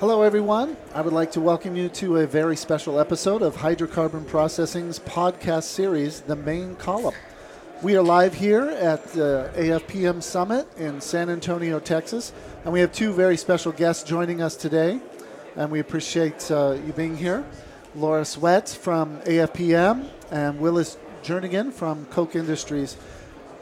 Hello, everyone. I would like to welcome you to a very special episode of Hydrocarbon Processing's podcast series, The Main Column. We are live here at the AFPM Summit in San Antonio, Texas, and we have two very special guests joining us today, and we appreciate uh, you being here. Lara Swett from AFPM and Willis Jernigan from Koch Industries.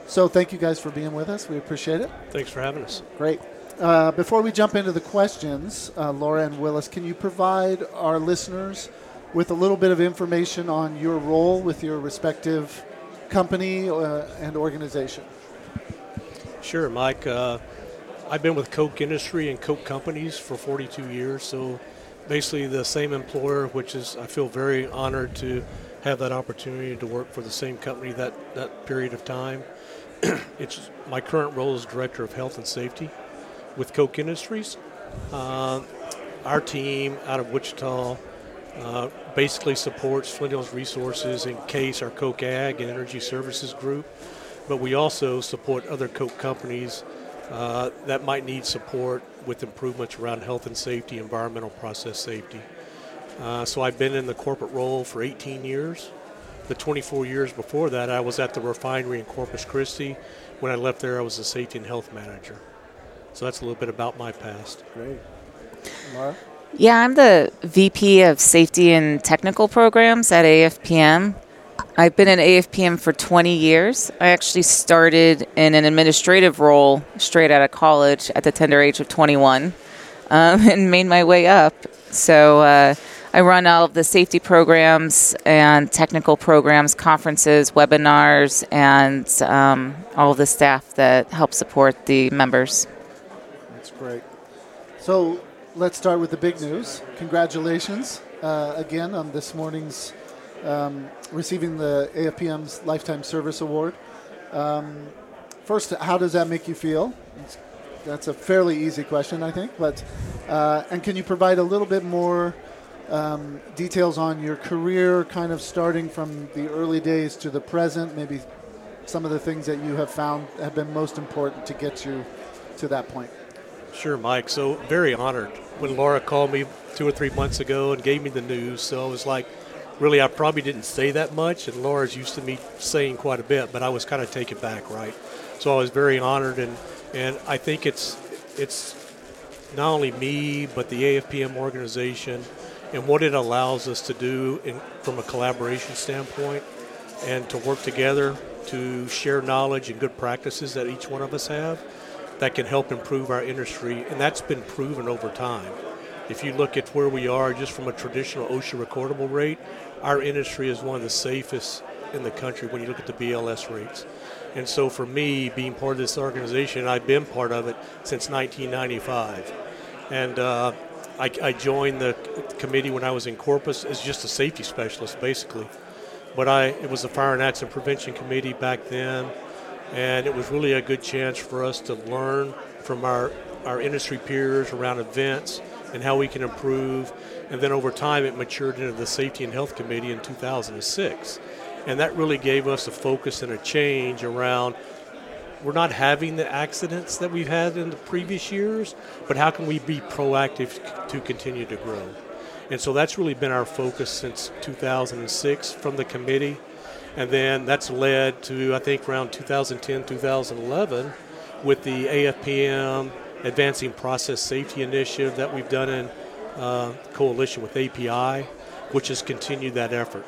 So, thank you guys for being with us. We appreciate it. Thanks for having us. Great. Uh, before we jump into the questions, uh, Lara and Willis, can you provide our listeners with a little bit of information on your role with your respective company uh, and organization? Sure, Mike. Uh, I've been with Koch Industry and Koch Companies for 42 years, so basically the same employer, which is I feel very honored to have that opportunity to work for the same company that, that period of time. it's my current role is director of health and safety with Koch Industries. Uh, our team out of Wichita uh, basically supports Flint Hills Resources and KAES, our Koch Ag and Energy Services Group, but we also support other Koch companies uh, that might need support with improvements around health and safety, environmental process safety. Uh, so I've been in the corporate role for 18 years. The 24 years before that, I was at the refinery in Corpus Christi. When I left there, I was a safety and health manager. So that's a little bit about my past. Great. Lara? Yeah, I'm the VP of Safety and Technical Programs at AFPM. I've been in AFPM for 20 years. I actually started in an administrative role straight out of college at the tender age of 21 um, and made my way up. So uh, I run all of the safety programs and technical programs, conferences, webinars, and um, all of the staff that help support the members. Great. So let's start with the big news. Congratulations uh, again on this morning's um, receiving the AFPM's Lifetime Service Award. Um, first, how does that make you feel? It's, that's a fairly easy question, I think. But uh, and can you provide a little bit more um, details on your career, kind of starting from the early days to the present? Maybe some of the things that you have found have been most important to get you to that point. Sure, Mike. So very honored when Lara called me two or three months ago and gave me the news. So I was like, really, I probably didn't say that much, and Lara's used to me saying quite a bit, but I was kind of taken back, right? So I was very honored, and and I think it's it's not only me but the AFPM organization and what it allows us to do in, from a collaboration standpoint and to work together to share knowledge and good practices that each one of us have that can help improve our industry, and that's been proven over time. If you look at where we are just from a traditional OSHA recordable rate, our industry is one of the safest in the country when you look at the BLS rates. And so for me, being part of this organization, I've been part of it since 1995. And uh, I, I, joined the committee when I was in Corpus as just a safety specialist, basically. But I, it was the Fire and Accident Prevention Committee back then and it was really a good chance for us to learn from our, our industry peers around events and how we can improve. And then over time, it matured into the Safety and Health Committee in 2006. And that really gave us a focus and a change around we're not having the accidents that we've had in the previous years, but how can we be proactive to continue to grow? And so that's really been our focus since 2006 from the committee and then that's led to, I think, around 2010, 2011, with the AFPM Advancing Process Safety Initiative that we've done in uh, coalition with API, which has continued that effort.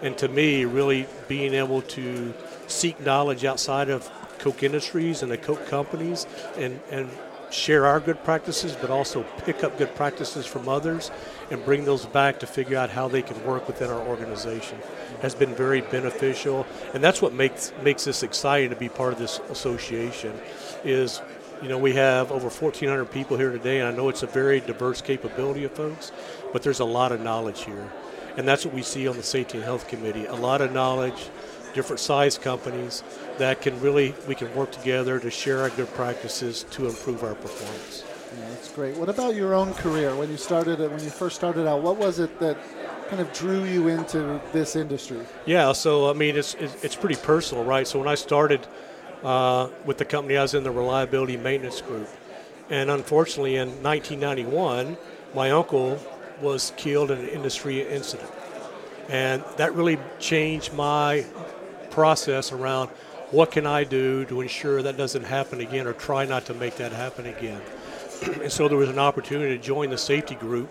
And to me, really being able to seek knowledge outside of Koch Industries and the Koch companies and, and share our good practices, but also pick up good practices from others and bring those back to figure out how they can work within our organization has been very beneficial. And that's what makes makes this exciting to be part of this association. Is you know we have over 1,400 people here today, and I know it's a very diverse capability of folks, but there's a lot of knowledge here, and that's what we see on the Safety and Health Committee. A lot of knowledge different size companies that can really we can work together to share our good practices to improve our performance. Yeah, that's great. What about your own career? When you started, when you first started out, what was it that kind of drew you into this industry? Yeah, so I mean, it's it's pretty personal, right? So when I started uh, with the company, I was in the reliability maintenance group, and unfortunately, in 1991, my uncle was killed in an industry incident. And that really changed my process around what can I do to ensure that doesn't happen again or try not to make that happen again. and so there was an opportunity to join the safety group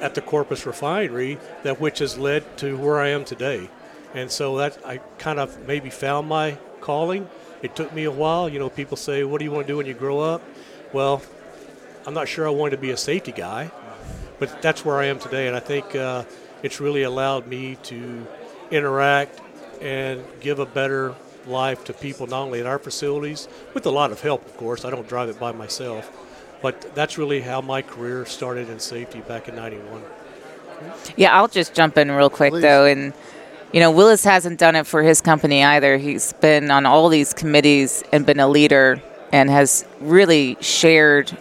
at the Corpus refinery that which has led to where I am today. And so that I kind of maybe found my calling. It took me a while. You know, people say, "What do you want to do when you grow up?" Well, I'm not sure I wanted to be a safety guy, but that's where I am today. And I think uh, it's really allowed me to interact and give a better life to people not only at our facilities, with a lot of help, of course. I don't drive it by myself, but that's really how my career started in safety back in '91. Yeah, I'll just jump in real quick Please. though, and you know, Willis hasn't done it for his company either. He's been on all these committees and been a leader, and has really shared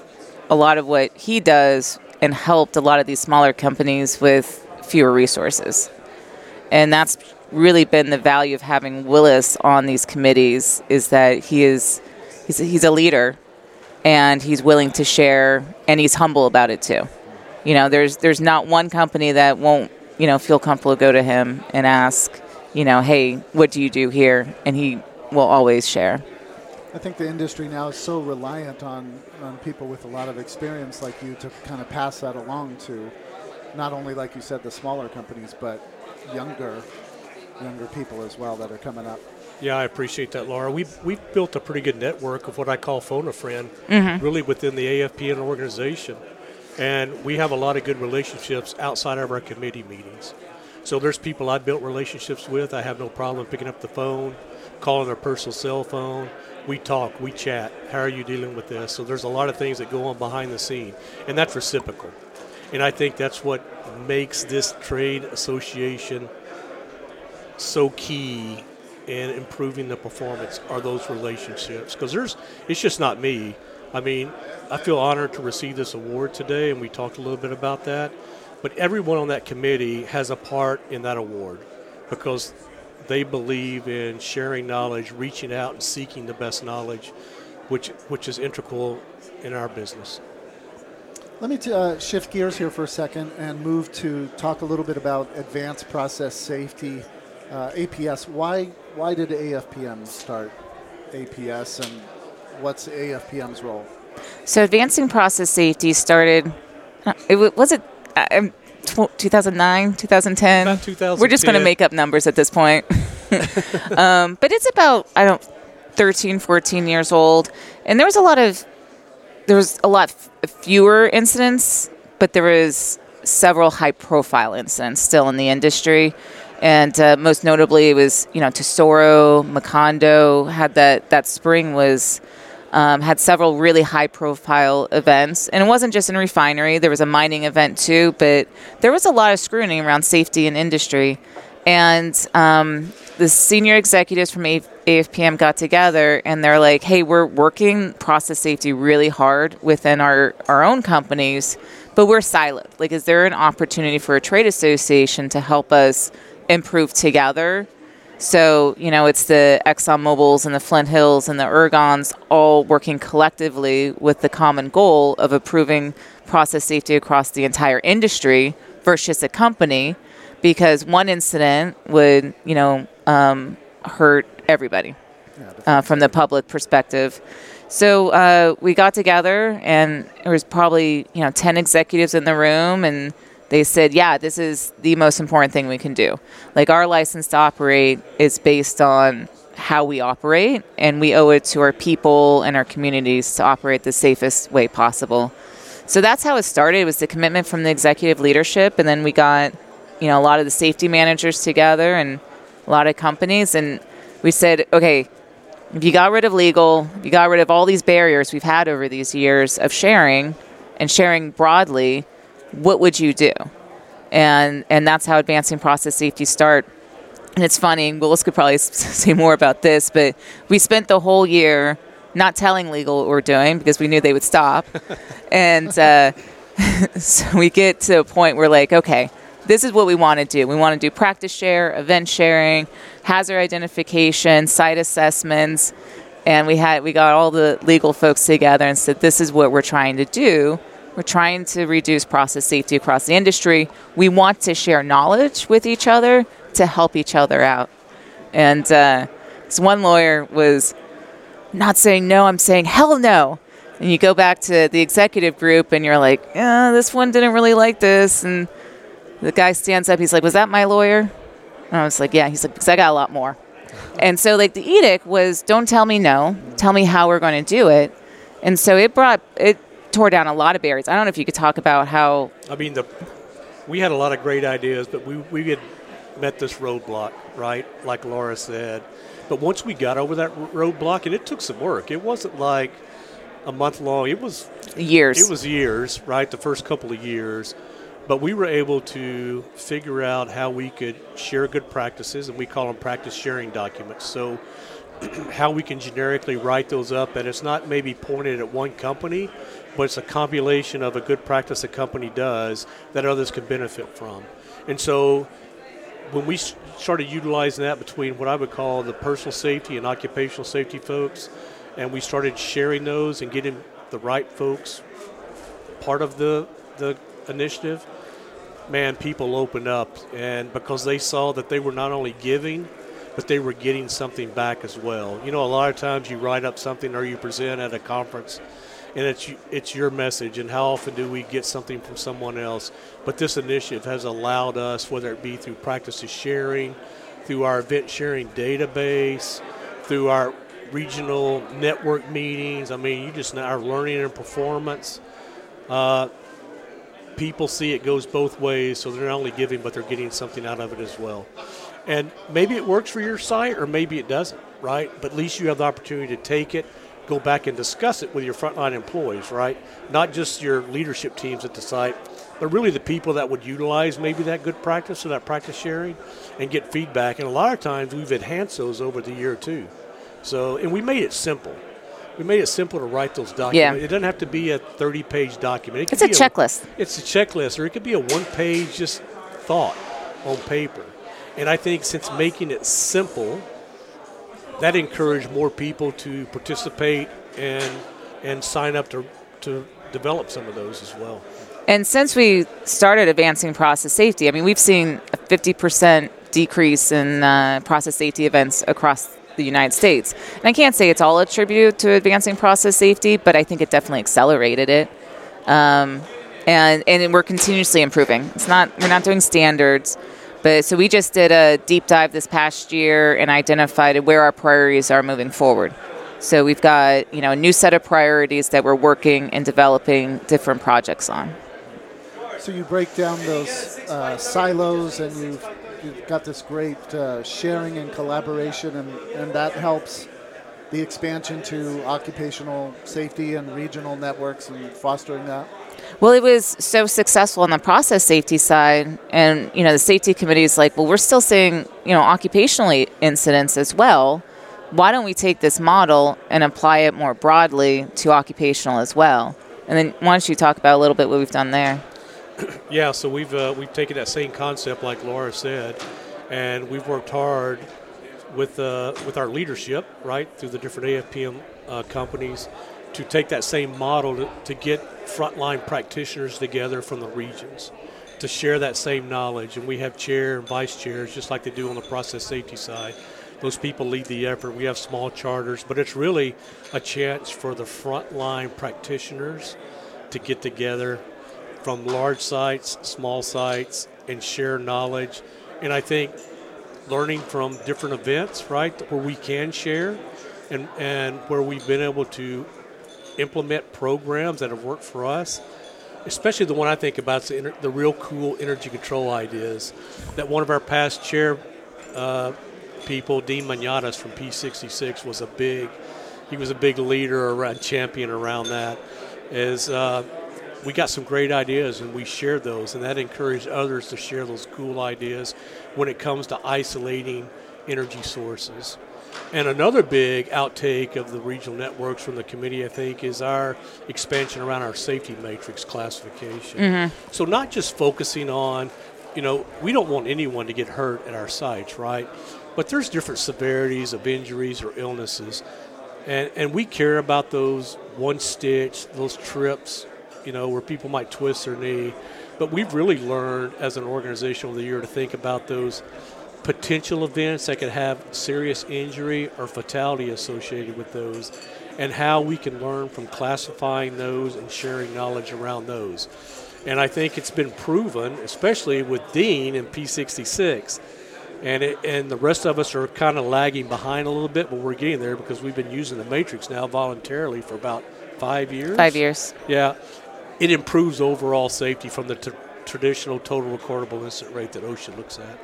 a lot of what he does and helped a lot of these smaller companies with fewer resources. And that's really been the value of having Willis on these committees is that he is he's he's a leader and he's willing to share and he's humble about it too. You know, there's there's not one company that won't, you know, feel comfortable to go to him and ask, you know, hey, what do you do here? And he will always share. I think the industry now is so reliant on, on people with a lot of experience like you to kind of pass that along to not only, like you said, the smaller companies, but younger younger people as well that are coming up. Yeah, I appreciate that, Lara. We've, we've built a pretty good network of what I call phone a friend, mm-hmm. really within the AFPM organization. And we have a lot of good relationships outside of our committee meetings. So there's people I've built relationships with. I have no problem picking up the phone, calling their personal cell phone. We talk, we chat. How are you dealing with this? So there's a lot of things that go on behind the scene, and that's reciprocal. And I think that's what makes this trade association so key in improving the performance are those relationships. Because there's it's just not me. I mean i feel honored to receive this award today and we talked a little bit about that. But everyone on that committee has a part in that award because they believe in sharing knowledge reaching out and seeking the best knowledge which which is integral in our business. Let me t- uh, shift gears here for a second and move to talk a little bit about advanced process safety, uh, APS. Why why did AFPM start APS, and what's AFPM's role? So advancing process safety started. uh, It was it uh, um, tw- 2009, 2010. About We're just going to make up numbers at this point. um, but it's about I don't 13, 14 years old, and there was a lot of there was a lot f- fewer incidents, but there was several high profile incidents still in the industry. And uh, most notably, it was you know Tesoro, Macondo had that that spring was um, had several really high profile events. And it wasn't just in refinery, there was a mining event too, but there was a lot of scrutiny around safety in industry. And um, the senior executives from A- AFPM got together and they're like, hey, we're working process safety really hard within our, our own companies, but we're siloed. Like, is there an opportunity for a trade association to help us improve together? So, you know, it's the Exxon Mobil's and the Flint Hills and the Ergons all working collectively with the common goal of improving process safety across the entire industry versus a company because one incident would, you know, um, hurt everybody uh, from the public perspective. So uh, we got together, and there was probably you know ten executives in the room, and they said, "Yeah, this is the most important thing we can do. Like our license to operate is based on how we operate, and we owe it to our people and our communities to operate the safest way possible." So that's how it started. It was the commitment from the executive leadership, and then we got you know a lot of the safety managers together and a lot of companies, and we said, "Okay." if you got rid of legal, you got rid of all these barriers we've had over these years of sharing and sharing broadly, what would you do? And and that's how advancing process safety start. And it's funny, Willis could probably say more about this, but we spent the whole year not telling legal what we're doing because we knew they would stop. and uh, so we get to a point where like, okay, this is what we want to do. We want to do practice share, event sharing, hazard identification, site assessments, and we had we got all the legal folks together and said this is what we're trying to do. We're trying to reduce process safety across the industry. We want to share knowledge with each other to help each other out. And uh, this one lawyer was not saying no, I'm saying hell no. And you go back to the executive group and you're like, yeah, this one didn't really like this. And the guy stands up, he's like, was that my lawyer? And I was like, yeah. He's like, because I got a lot more. And so, like, the edict was don't tell me no, tell me how we're going to do it. And so it brought, it tore down a lot of barriers. I don't know if you could talk about how. I mean, the we had a lot of great ideas, but we, we had met this roadblock, right? Like Lara said. But once we got over that roadblock, and it took some work, it wasn't like a month long, it was years. It was years, right? The first couple of years. But we were able to figure out how we could share good practices, and we call them practice sharing documents. So, how we can generically write those up, and it's not maybe pointed at one company, but it's a compilation of a good practice a company does that others can benefit from. And so, when we started utilizing that between what I would call the personal safety and occupational safety folks, and we started sharing those and getting the right folks part of the the initiative, man, people opened up, and because they saw that they were not only giving, but they were getting something back as well. You know, a lot of times you write up something or you present at a conference, and it's it's your message. And how often do we get something from someone else? But this initiative has allowed us, whether it be through practices sharing, through our event sharing database, through our regional network meetings. I mean, you just our learning and performance. Uh, people see it goes both ways, so they're not only giving, but they're getting something out of it as well. And maybe it works for your site, or maybe it doesn't, right? But at least you have the opportunity to take it, go back and discuss it with your frontline employees, right? Not just your leadership teams at the site, but really the people that would utilize maybe that good practice or that practice sharing and get feedback. And a lot of times we've enhanced those over the year too. So, and we made it simple we made it simple to write those documents. Yeah. It doesn't have to be a 30 page document. It it's a checklist. A, it's a checklist, or it could be a one page just thought on paper. And I think since making it simple, that encouraged more people to participate and and sign up to to develop some of those as well. And since we started advancing process safety, I mean, we've seen a 50% decrease in uh, process safety events across the United States. And I can't say it's all attributed to advancing process safety, but I think it definitely accelerated it. Um, and and we're continuously improving. It's not we're not doing standards, but so we just did a deep dive this past year and identified where our priorities are moving forward. So we've got you know a new set of priorities that we're working and developing different projects on. So you break down those uh, silos and you've you've got this great uh, sharing and collaboration, and, and that helps the expansion to occupational safety and regional networks and fostering that? Well, it was so successful on the process safety side, and you know the safety committee is like, well, we're still seeing you know occupational incidents as well. Why don't we take this model and apply it more broadly to occupational as well? And then why don't you talk about a little bit what we've done there? yeah, so we've uh, we've taken that same concept, like Lara said, and we've worked hard with uh, with our leadership, right, through the different AFPM uh, companies, to take that same model to, to get frontline practitioners together from the regions to share that same knowledge. And we have chair and vice chairs, just like they do on the process safety side. Those people lead the effort. We have small charters, but it's really a chance for the frontline practitioners to get together from large sites, small sites, and share knowledge. And I think learning from different events, right, where we can share and, and where we've been able to implement programs that have worked for us, especially the one I think about the, the real cool energy control ideas that one of our past chair uh, people, Dean Manatas from P66, was a big, he was a big leader around, champion around that. Is uh, we got some great ideas and we shared those, and that encouraged others to share those cool ideas when it comes to isolating energy sources. And another big outtake of the regional networks from the committee, I think, is our expansion around our safety matrix classification. Mm-hmm. So, not just focusing on, you know, we don't want anyone to get hurt at our sites, right? But there's different severities of injuries or illnesses. And, and we care about those one stitch, those trips, you know, where people might twist their knee. But we've really learned as an organization over the year to think about those potential events that could have serious injury or fatality associated with those and how we can learn from classifying those and sharing knowledge around those. And I think it's been proven, especially with Dean and P66, and it, and the rest of us are kind of lagging behind a little bit, but we're getting there because we've been using the matrix now voluntarily for about five years. Five years. Yeah, it improves overall safety from the t- traditional total recordable incident rate that OSHA looks at.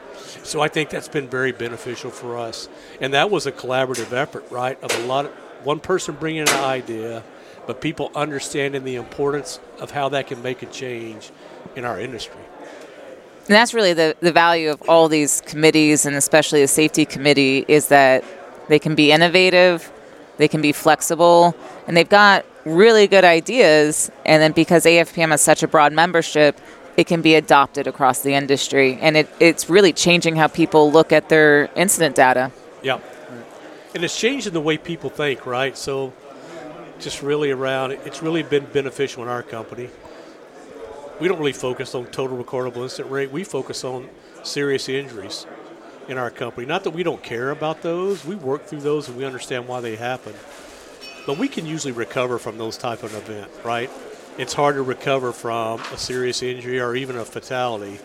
So I think that's been very beneficial for us, and that was a collaborative effort, right? Of a lot of one person bringing an idea, but people understanding the importance of how that can make a change in our industry. And that's really the, the value of all these committees, and especially the safety committee, is that they can be innovative, they can be flexible, and they've got really good ideas. And then because AFPM has such a broad membership, it can be adopted across the industry. And it, it's really changing how people look at their incident data. Yeah. And it's changing the way people think, right? So just really around, it's really been beneficial in our company we don't really focus on total recordable incident rate. We focus on serious injuries in our company. Not that we don't care about those. We work through those and we understand why they happen. But we can usually recover from those type of event, right? It's hard to recover from a serious injury or even a fatality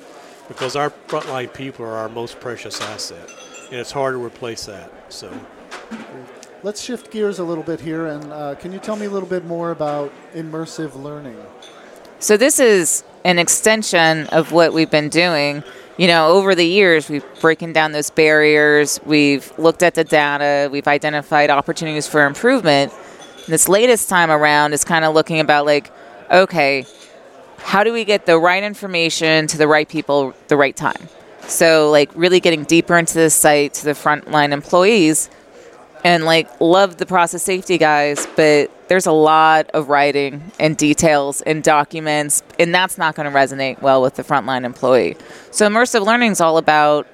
because our frontline people are our most precious asset, and it's hard to replace that. So. Let's shift gears a little bit here, and uh, can you tell me a little bit more about immersive learning? So this is an extension of what we've been doing. You know, over the years, we've broken down those barriers. We've looked at the data. We've identified opportunities for improvement. This latest time around is kind of looking about like, okay, how do we get the right information to the right people the right time? So, like, really getting deeper into the site to the frontline employees and like love the process safety guys, but there's a lot of writing and details and documents, and that's not going to resonate well with the frontline employee. So immersive learning is all about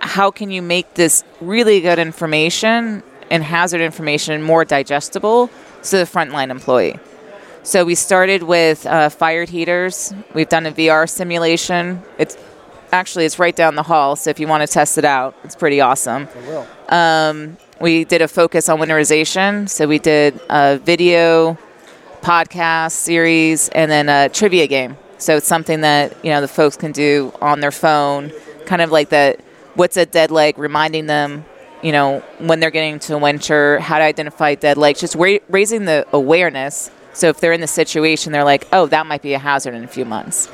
how can you make this really good information and hazard information more digestible to the frontline employee. So we started with uh, fired heaters. We've done a VR simulation. It's actually it's right down the hall, so if you want to test it out, it's pretty awesome. Um, we did a focus on winterization. So we did a video, podcast series, and then a trivia game. So it's something that you know the folks can do on their phone, kind of like that. What's a dead leg? Reminding them, you know, when they're getting to winter, how to identify dead legs. Just ra- raising the awareness. So if they're in the situation, they're like, oh, that might be a hazard in a few months.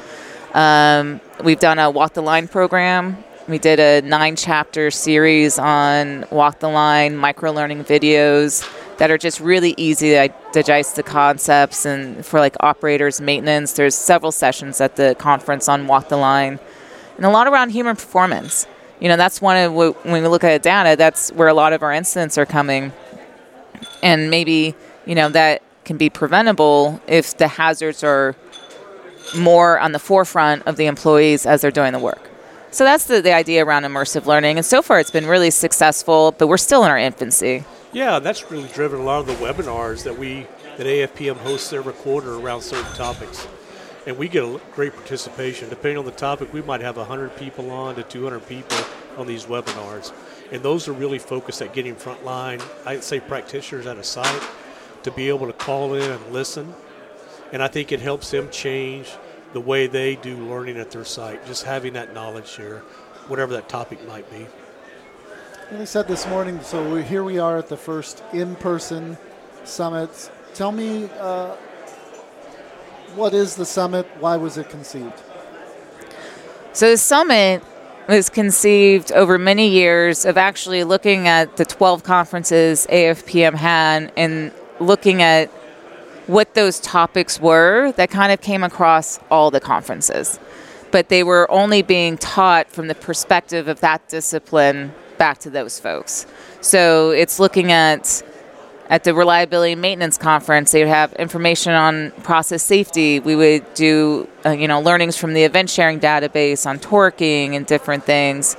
Um, we've done a walk the line program we did a nine chapter series on walk the line, micro learning videos that are just really easy to digest the concepts and for like operators maintenance. There's several sessions at the conference on walk the line and a lot around human performance. You know, that's one of what, when we look at data, that's where a lot of our incidents are coming. And maybe, you know, that can be preventable if the hazards are more on the forefront of the employees as they're doing the work. So that's the, the idea around immersive learning. And so far it's been really successful, but we're still in our infancy. Yeah, that's really driven a lot of the webinars that we that AFPM hosts every quarter around certain topics. And we get a great participation. Depending on the topic, we might have 100 people on to 200 people on these webinars. And those are really focused at getting frontline, I'd say practitioners at a site to be able to call in and listen. And I think it helps them change the way they do learning at their site, just having that knowledge share, whatever that topic might be. And I said this morning, so we, here we are at the first in-person summit. Tell me, uh, what is the summit? Why was it conceived? So the summit was conceived over many years of actually looking at the 12 conferences AFPM had and looking at what those topics were that kind of came across all the conferences. But they were only being taught from the perspective of that discipline back to those folks. So it's looking at at the reliability and maintenance conference they would have information on process safety we would do uh, you know learnings from the event sharing database on torquing and different things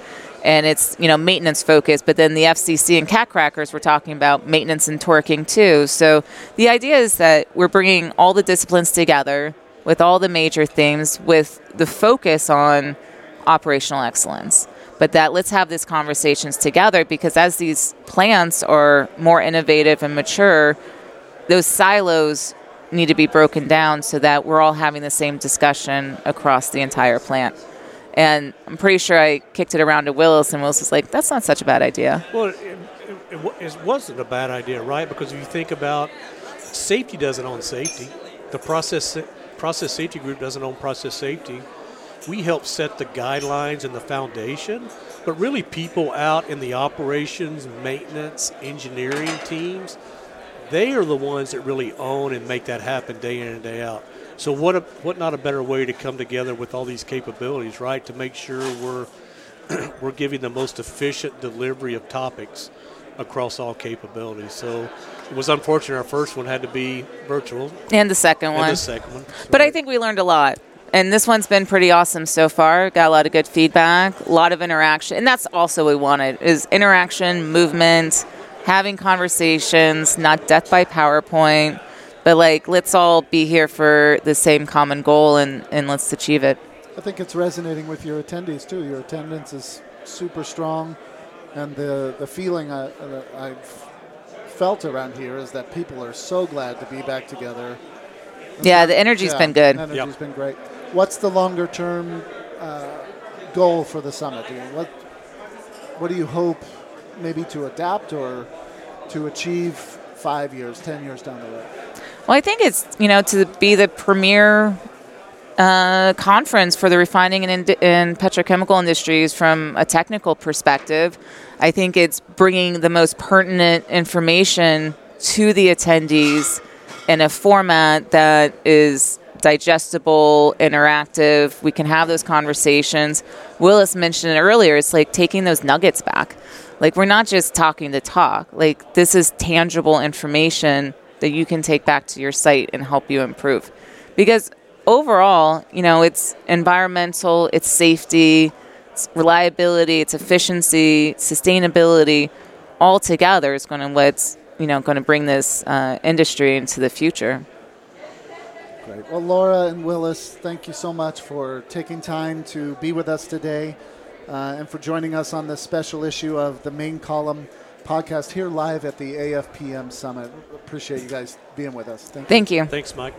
and it's you know maintenance focused. But then the FCC and Cat Crackers were talking about maintenance and torquing too. So the idea is that we're bringing all the disciplines together. with all the major themes with the focus on operational excellence. But that let's have these conversations together because as these plants are more innovative and mature, those silos need to be broken down so that we're all having the same discussion across the entire plant. And I'm pretty sure I kicked it around to Willis, and Willis was like, "That's not such a bad idea." Well, it, it, it wasn't a bad idea, right? Because if you think about safety, doesn't own safety. The process process safety group doesn't own process safety. We help set the guidelines and the foundation, but really people out in the operations, maintenance, engineering teams, they are the ones that really own and make that happen day in and day out. So what a, what not a better way to come together with all these capabilities, right? To make sure we're we're giving the most efficient delivery of topics across all capabilities. So it was unfortunate our first one had to be virtual. And the second one. And the second one. So but I think we learned a lot. And this one's been pretty awesome so far. Got a lot of good feedback, a lot of interaction. And that's also what we wanted is interaction, movement, having conversations, not death by PowerPoint but like let's all be here for the same common goal and, and let's achieve it. I think it's resonating with your attendees too. Your attendance is super strong, and the the feeling I, I've felt around here is that people are so glad to be back together. yeah, the energy's yeah, been good. the Energy's yep. been great. What's the longer term uh, goal for the summit? What what do you hope maybe to adapt or to achieve five years, ten years down the road? Well, I think it's you know to be the premier uh, conference for the refining and, and, petrochemical industries from a technical perspective. I think it's bringing the most pertinent information to the attendees in a format that is digestible, interactive. We can have those conversations. Willis mentioned earlier. It's like taking those nuggets back. Like we're not just talking to talk. Like this is tangible information that you can take back to your site and help you improve. Because overall, you know, it's environmental, it's safety, it's reliability, it's efficiency, sustainability, all together is going to what's you know going to bring this uh, industry into the future. Great. Well, Lara and Willis, thank you so much for taking time to be with us today uh, and for joining us on this special issue of the main column podcast here live at the AFPM Summit. Appreciate you guys being with us. Thank you. Thank you. Thanks, Mike.